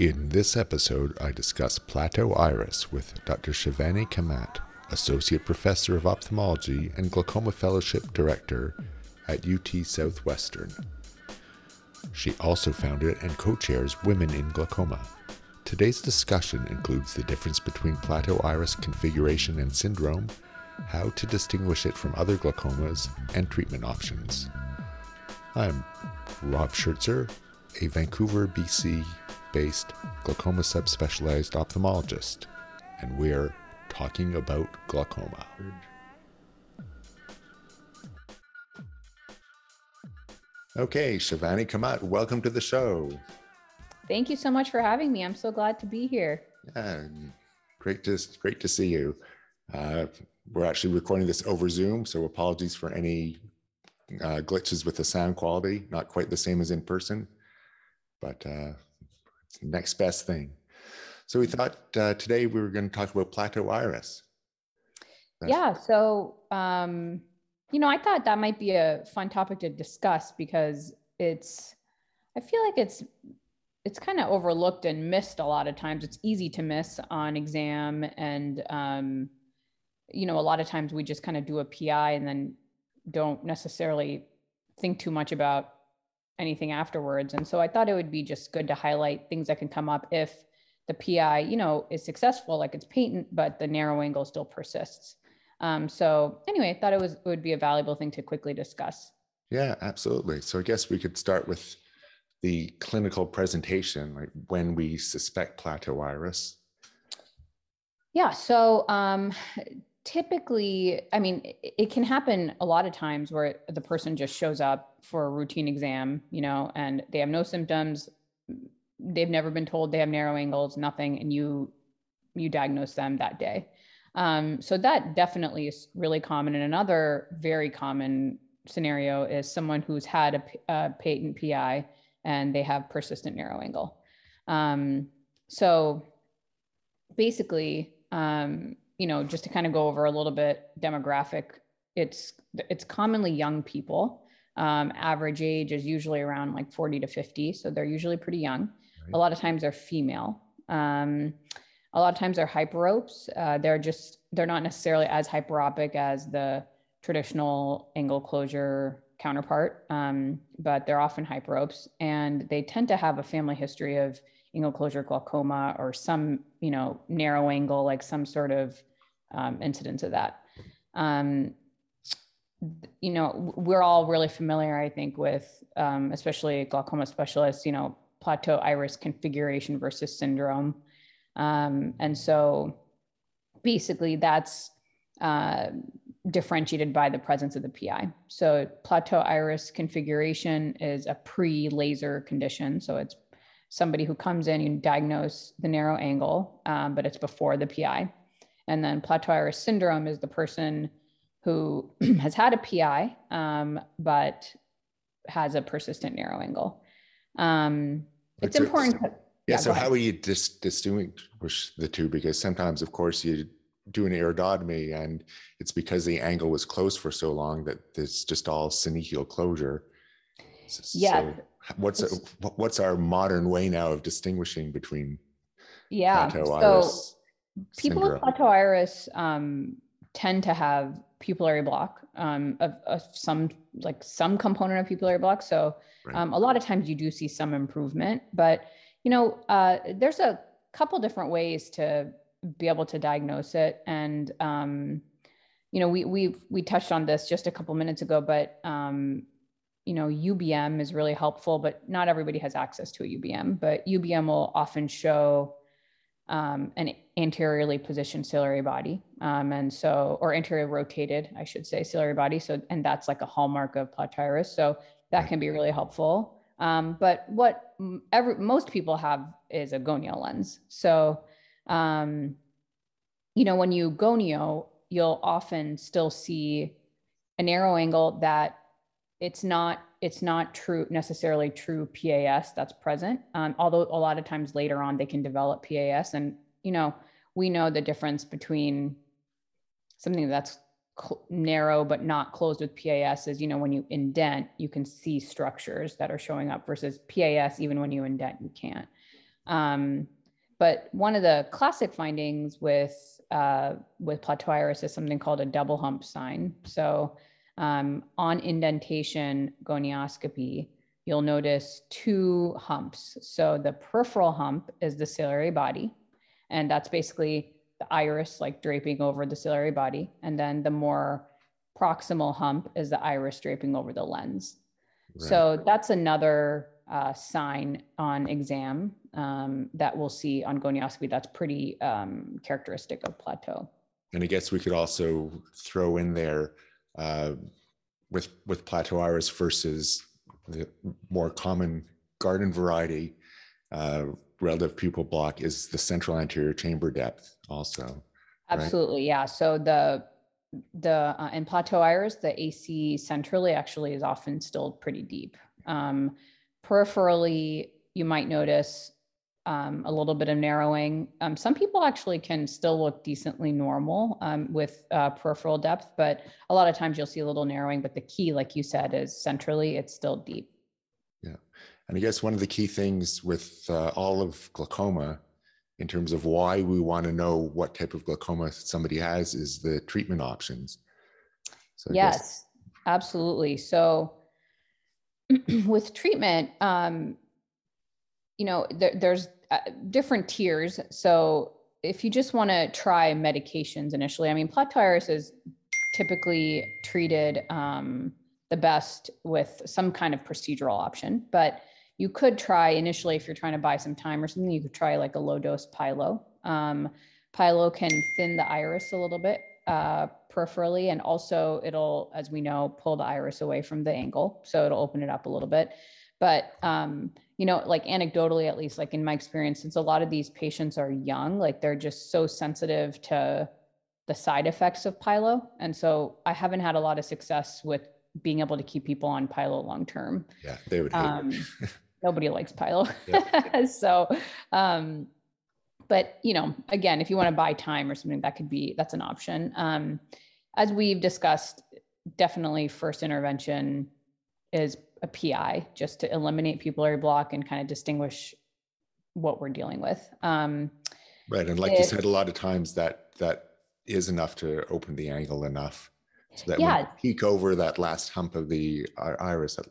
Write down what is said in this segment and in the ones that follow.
In this episode, I discuss plateau iris with Dr. Shivani Kamat, Associate Professor of Ophthalmology and Glaucoma Fellowship Director at UT Southwestern. She also founded and co chairs Women in Glaucoma. Today's discussion includes the difference between plateau iris configuration and syndrome, how to distinguish it from other glaucomas, and treatment options. I'm Rob Schertzer, a Vancouver, BC based glaucoma subspecialized ophthalmologist, and we're talking about glaucoma. Okay, Shivani Kamat, welcome to the show. Thank you so much for having me. I'm so glad to be here. Yeah, great to great to see you. Uh, we're actually recording this over Zoom, so apologies for any uh, glitches with the sound quality. Not quite the same as in person, but uh, next best thing. So we thought uh, today we were going to talk about plateau iris. That's- yeah. So, um, you know, I thought that might be a fun topic to discuss because it's, I feel like it's, it's kind of overlooked and missed a lot of times. It's easy to miss on exam. And, um, you know, a lot of times we just kind of do a PI and then don't necessarily think too much about anything afterwards. And so I thought it would be just good to highlight things that can come up if the PI, you know, is successful, like it's patent, but the narrow angle still persists. Um, so anyway, I thought it was it would be a valuable thing to quickly discuss. Yeah, absolutely. So I guess we could start with the clinical presentation, like when we suspect plateau iris. Yeah. So um, typically, I mean, it can happen a lot of times where the person just shows up for a routine exam, you know, and they have no symptoms. They've never been told they have narrow angles, nothing, and you you diagnose them that day. Um, so that definitely is really common. And another very common scenario is someone who's had a, a patent PI and they have persistent narrow angle. Um, so basically, um, you know, just to kind of go over a little bit demographic, it's it's commonly young people. Um, average age is usually around like 40 to 50, so they're usually pretty young. Right. A lot of times they're female. Um, a lot of times they're hyperopes. Uh, they're just they're not necessarily as hyperopic as the traditional angle closure counterpart, um, but they're often hyperopes, and they tend to have a family history of angle closure glaucoma or some you know narrow angle, like some sort of um, incidents of that. Um, you know, we're all really familiar, I think, with um, especially glaucoma specialists, you know, plateau iris configuration versus syndrome. Um, and so basically that's uh, differentiated by the presence of the PI. So plateau iris configuration is a pre-laser condition. So it's somebody who comes in, you diagnose the narrow angle, um, but it's before the PI. And then plateau iris syndrome is the person who has had a PI, um, but has a persistent narrow angle. Um, it's so, important. So, yeah. So how do you dis- distinguish the two? Because sometimes, of course, you do an iridotomy and it's because the angle was closed for so long that it's just all synechial closure. Yeah. So what's a, what's our modern way now of distinguishing between yeah plateau iris people syndrome. with plateau iris um, tend to have pupillary block um, of, of, some like some component of pupillary block. So right. um, a lot of times you do see some improvement, but you know uh, there's a couple different ways to be able to diagnose it, and um, you know we we we touched on this just a couple minutes ago, but um, you know UBM is really helpful, but not everybody has access to a UBM. But UBM will often show um, an anteriorly positioned ciliary body. Um, and so, or anterior rotated, I should say, ciliary body. So, and that's like a hallmark of plateau iris. So that can be really helpful. Um, but what every, most people have is a gonio lens. So, um, you know, when you gonio, you'll often still see a narrow angle that it's not it's not true necessarily true PAS that's present. Um, although a lot of times later on they can develop PAS, and you know we know the difference between something that's cl- narrow but not closed with PAS is you know when you indent you can see structures that are showing up versus PAS even when you indent you can't. Um, but one of the classic findings with uh, with plateau iris is something called a double hump sign. So um, on indentation gonioscopy, you'll notice two humps. So the peripheral hump is the ciliary body, and that's basically the iris like draping over the ciliary body. And then the more proximal hump is the iris draping over the lens. Right. So that's another uh, sign on exam um, that we'll see on gonioscopy. That's pretty um, characteristic of plateau. And I guess we could also throw in there uh, with with plateau iris versus the more common garden variety uh, relative pupil block is the central anterior chamber depth also. Absolutely, right? yeah. So the the uh, in plateau iris, the AC centrally actually is often still pretty deep. Um, peripherally, you might notice um, a little bit of narrowing. Um, some people actually can still look decently normal um, with uh, peripheral depth, but a lot of times you'll see a little narrowing. But the key, like you said, is centrally, it's still deep. Yeah. And I guess one of the key things with uh, all of glaucoma, in terms of why we want to know what type of glaucoma somebody has, is the treatment options. So yes, guess- absolutely. So with treatment, um, you know, there, there's uh, different tiers. So if you just want to try medications initially, I mean, iris is typically treated um, the best with some kind of procedural option, but you could try initially if you're trying to buy some time or something, you could try like a low dose Pilo. Um, Pilo can thin the iris a little bit uh, peripherally, and also it'll, as we know, pull the iris away from the angle, so it'll open it up a little bit. But um, you know, like anecdotally, at least, like in my experience, since a lot of these patients are young, like they're just so sensitive to the side effects of Pilo, and so I haven't had a lot of success with being able to keep people on Pilo long term. Yeah, they would. Um, nobody likes Pilo, so. Um, but you know, again, if you want to buy time or something, that could be that's an option. Um, as we've discussed, definitely first intervention is a PI just to eliminate pupillary block and kind of distinguish what we're dealing with. Um, right, and like you said, a lot of times that that is enough to open the angle enough so that yeah. when you peek over that last hump of the iris, that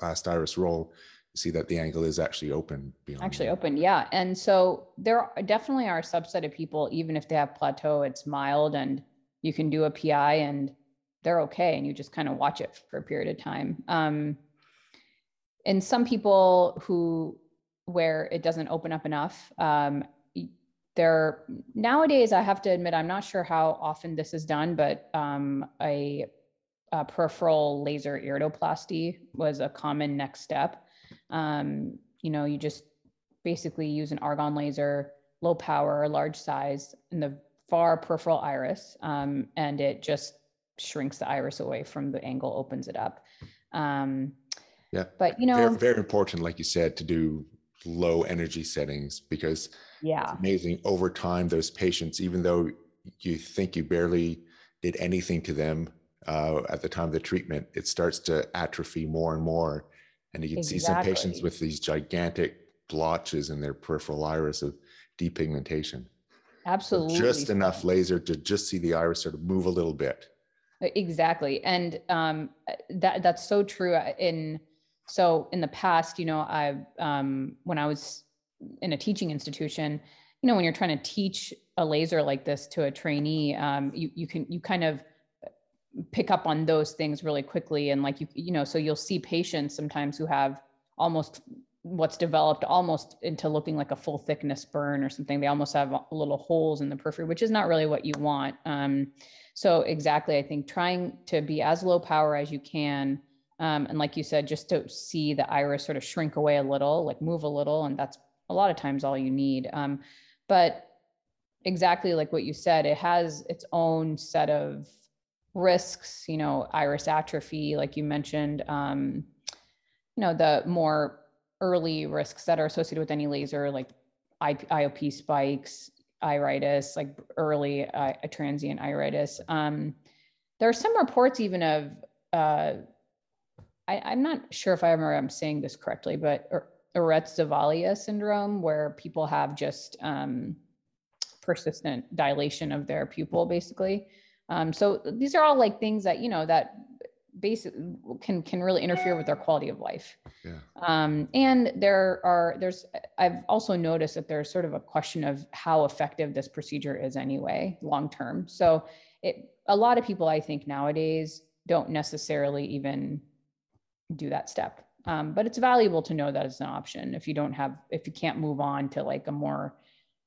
last iris roll, see that the angle is actually open beyond. Actually open, yeah. And so there definitely are a subset of people, even if they have plateau, it's mild and you can do a PI and they're okay and you just kind of watch it for a period of time. Um, and some people who where it doesn't open up enough, um, there nowadays I have to admit I'm not sure how often this is done, but um, a, a, peripheral laser iridoplasty was a common next step. Um, you know, you just basically use an argon laser, low power, large size, in the far peripheral iris, um, and it just shrinks the iris away from the angle, opens it up. Um, yeah. But you know, very, very, important, like you said, to do low energy settings because yeah, it's amazing over time. Those patients, even though you think you barely did anything to them uh, at the time of the treatment, it starts to atrophy more and more. And you can exactly. see some patients with these gigantic blotches in their peripheral iris of depigmentation. Absolutely. So just enough laser to just see the iris sort of move a little bit. Exactly. And um, that that's so true uh, in so in the past, you know, I um, when I was in a teaching institution, you know, when you're trying to teach a laser like this to a trainee, um, you you can you kind of pick up on those things really quickly. And like you you know so you'll see patients sometimes who have almost what's developed almost into looking like a full thickness burn or something. They almost have little holes in the periphery which is not really what you want. Um, so exactly i think trying to be as low power as you can um, and like you said, just to see the iris sort of shrink away a little, like move a little, and that's a lot of times all you need. Um, but exactly like what you said, it has its own set of risks, you know, iris atrophy, like you mentioned, um, you know, the more early risks that are associated with any laser, like IOP spikes, iritis, like early uh, transient iritis. Um, there are some reports even of uh, I, am not sure if I remember I'm saying this correctly, but or Urrets-Zavalia syndrome, where people have just um, persistent dilation of their pupil, basically. Um, so these are all like things that you know that basically can can really interfere with their quality of life. Yeah. Um, and there are there's I've also noticed that there's sort of a question of how effective this procedure is anyway, long term. So it a lot of people I think nowadays don't necessarily even do that step. Um, but it's valuable to know that it's an option if you don't have if you can't move on to like a more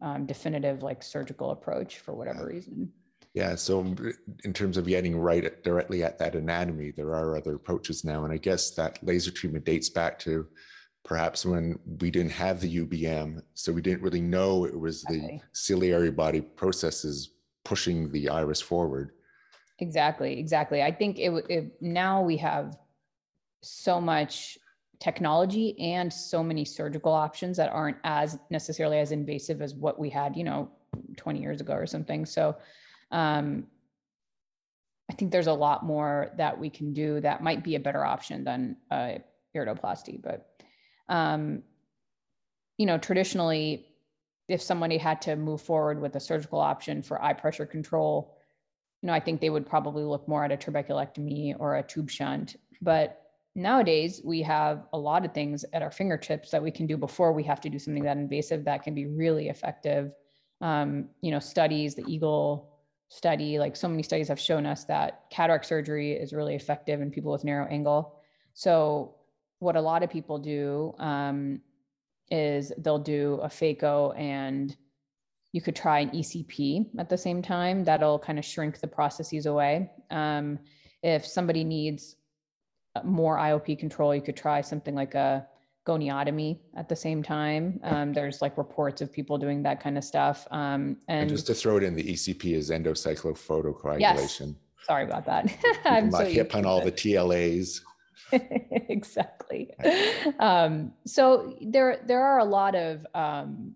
um, definitive like surgical approach for whatever reason. Yeah. So, in terms of getting right directly at that anatomy, there are other approaches now. And I guess that laser treatment dates back to perhaps when we didn't have the UBM. So, we didn't really know it was the ciliary body processes pushing the iris forward. Exactly. Exactly. I think it, it now we have so much technology and so many surgical options that aren't as necessarily as invasive as what we had, you know, 20 years ago or something. So um, I think there's a lot more that we can do that might be a better option than uh, iridoplasty. But um, you know, traditionally, if somebody had to move forward with a surgical option for eye pressure control, you know, I think they would probably look more at a trabeculectomy or a tube shunt. But nowadays, we have a lot of things at our fingertips that we can do before we have to do something that invasive that can be really effective. Um, you know, studies, the Eagle study, like so many studies have shown us that cataract surgery is really effective in people with narrow angle. So, what a lot of people do um, is they'll do a phaco and you could try an ECP at the same time. That'll kind of shrink the processes away. Um, if somebody needs more IOP control, you could try something like a goniotomy at the same time. Um, there's like reports of people doing that kind of stuff. Um, and, and, just to throw it in, the ECP is endocyclophotocoagulation. Yes. Sorry about that. I'm not so hip on all the TLAs. exactly. Um, so there there are a lot of um,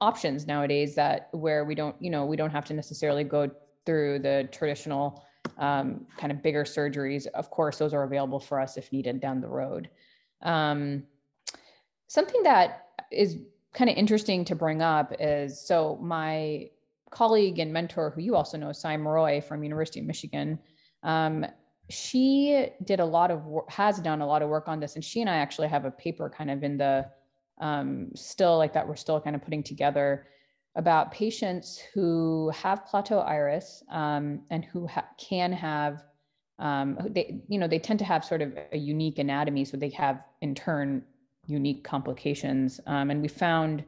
options nowadays that where we don't you know we don't have to necessarily go through the traditional um, kind of bigger surgeries. Of course, those are available for us if needed down the road. Um, something that is kind of interesting to bring up is so my colleague and mentor, who you also know, Sayoko Moroi from University of Michigan, um, she did a lot of work, has done a lot of work on this, and she and I actually have a paper kind of in the um, still like that we're still kind of putting together about patients who have plateau iris um, and who ha- can have um, they you know they tend to have sort of a unique anatomy so they have in turn unique complications. Um, and we found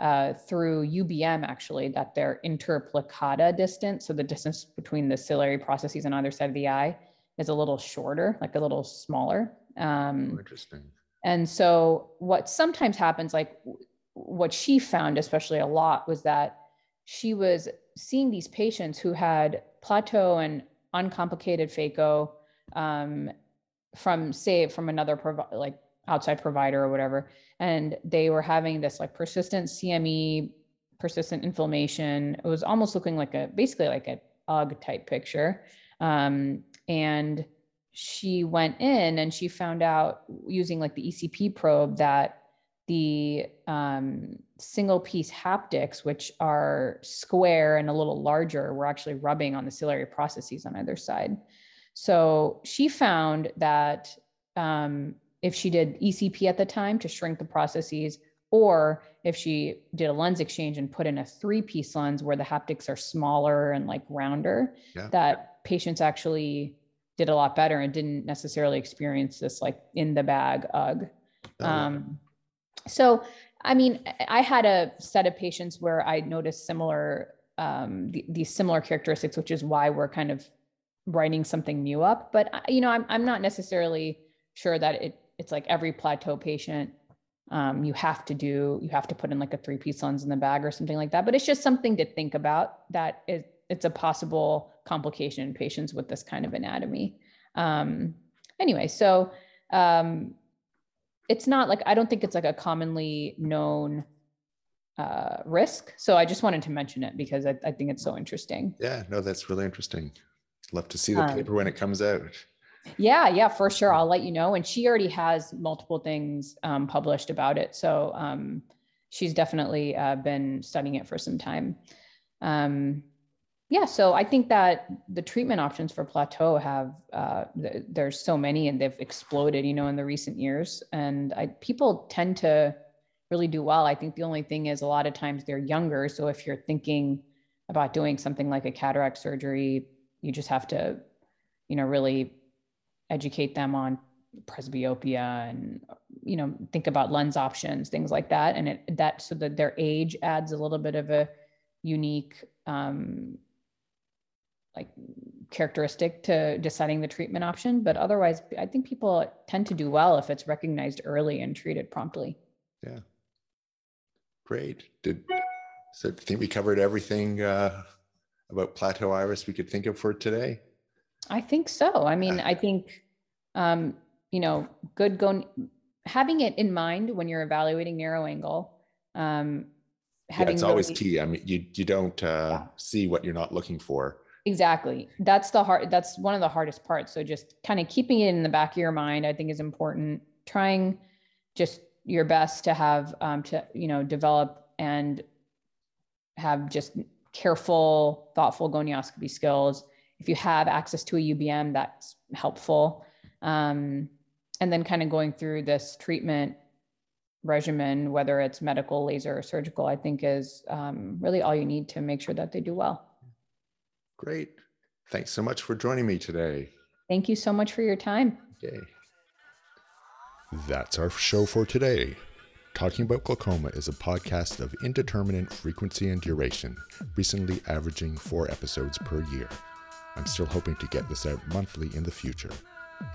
uh, through UBM actually that their interplicata distance so the distance between the ciliary processes on either side of the eye is a little shorter like a little smaller. Um, oh, interesting. and so what sometimes happens like what she found especially a lot was that she was seeing these patients who had plateau and uncomplicated phaco um, from say from another provi- like outside provider or whatever. And they were having this like persistent cme persistent inflammation. It was almost looking like a basically like a UGH type picture. Um, and she went in and she found out using like the ecp probe that the um, single piece haptics, which are square and a little larger, were actually rubbing on the ciliary processes on either side. So she found that um, if she did ECP at the time to shrink the processes, or if she did a lens exchange and put in a three piece lens where the haptics are smaller and like rounder, yeah. that patients actually did a lot better and didn't necessarily experience this like in the bag UGH. Oh, um, so, I mean, I had a set of patients where I noticed similar, um, the, these similar characteristics, which is why we're kind of writing something new up. But you know, I'm I'm not necessarily sure that it it's like every plateau patient um, you have to do you have to put in like a three piece lens in the bag or something like that. But it's just something to think about that is it's a possible complication in patients with this kind of anatomy. Um, anyway, so um, it's not like I don't think it's like a commonly known uh, risk. So I just wanted to mention it because I, I think it's so interesting. Yeah, no, that's really interesting. Love to see the um, paper when it comes out. Yeah, yeah, for sure. I'll let you know. And she already has multiple things um, published about it. So um, she's definitely uh, been studying it for some time. Um, yeah, so I think that the treatment options for plateau have uh, th- there's so many and they've exploded, you know, in the recent years. And I, people tend to really do well. I think the only thing is a lot of times they're younger. So if you're thinking about doing something like a cataract surgery, you just have to, you know, really educate them on presbyopia and you know think about lens options things like that. And it that so that their age adds a little bit of a unique um like characteristic to deciding the treatment option. But otherwise i think people tend to do well if it's recognized early and treated promptly. Yeah. Great. Did so I think we covered everything uh, about plateau iris we could think of for today I think so. I mean, I think, um, you know, good going, having it in mind when you're evaluating narrow angle. Um, yeah, it's always key. I mean, you you don't uh, yeah. see what you're not looking for. Exactly. That's the hard. That's one of the hardest parts. So just kind of keeping it in the back of your mind, I think, is important. Trying just your best to have um, to you know develop and have just careful, thoughtful gonioscopy skills if you have access to a UBM, that's helpful. Um, and then kind of going through this treatment regimen, whether it's medical, laser, or surgical, I think is um, really all you need to make sure that they do well. Great. Thanks so much for joining me today. Thank you so much for your time. Okay. That's our show for today. Talking About Glaucoma is a podcast of indeterminate frequency and duration, recently averaging four episodes per year. I'm still hoping to get this out monthly in the future.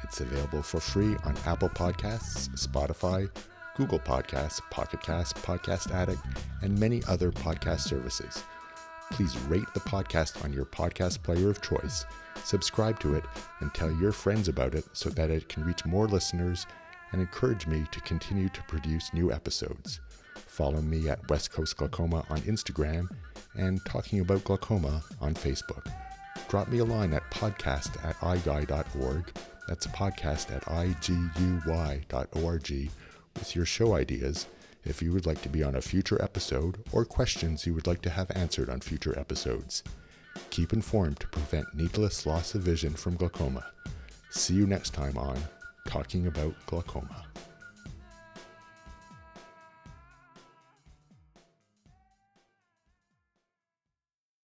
It's available for free on Apple Podcasts, Spotify, Google Podcasts, Pocket Cast, Podcast Addict, and many other podcast services. Please rate the podcast on your podcast player of choice, subscribe to it, and tell your friends about it so that it can reach more listeners and encourage me to continue to produce new episodes. Follow me at West Coast Glaucoma on Instagram and Talking About Glaucoma on Facebook drop me a line at podcast at iguy.org. That's podcast at iguy.org with your show ideas if you would like to be on a future episode or questions you would like to have answered on future episodes. Keep informed to prevent needless loss of vision from glaucoma. See you next time on Talking About Glaucoma.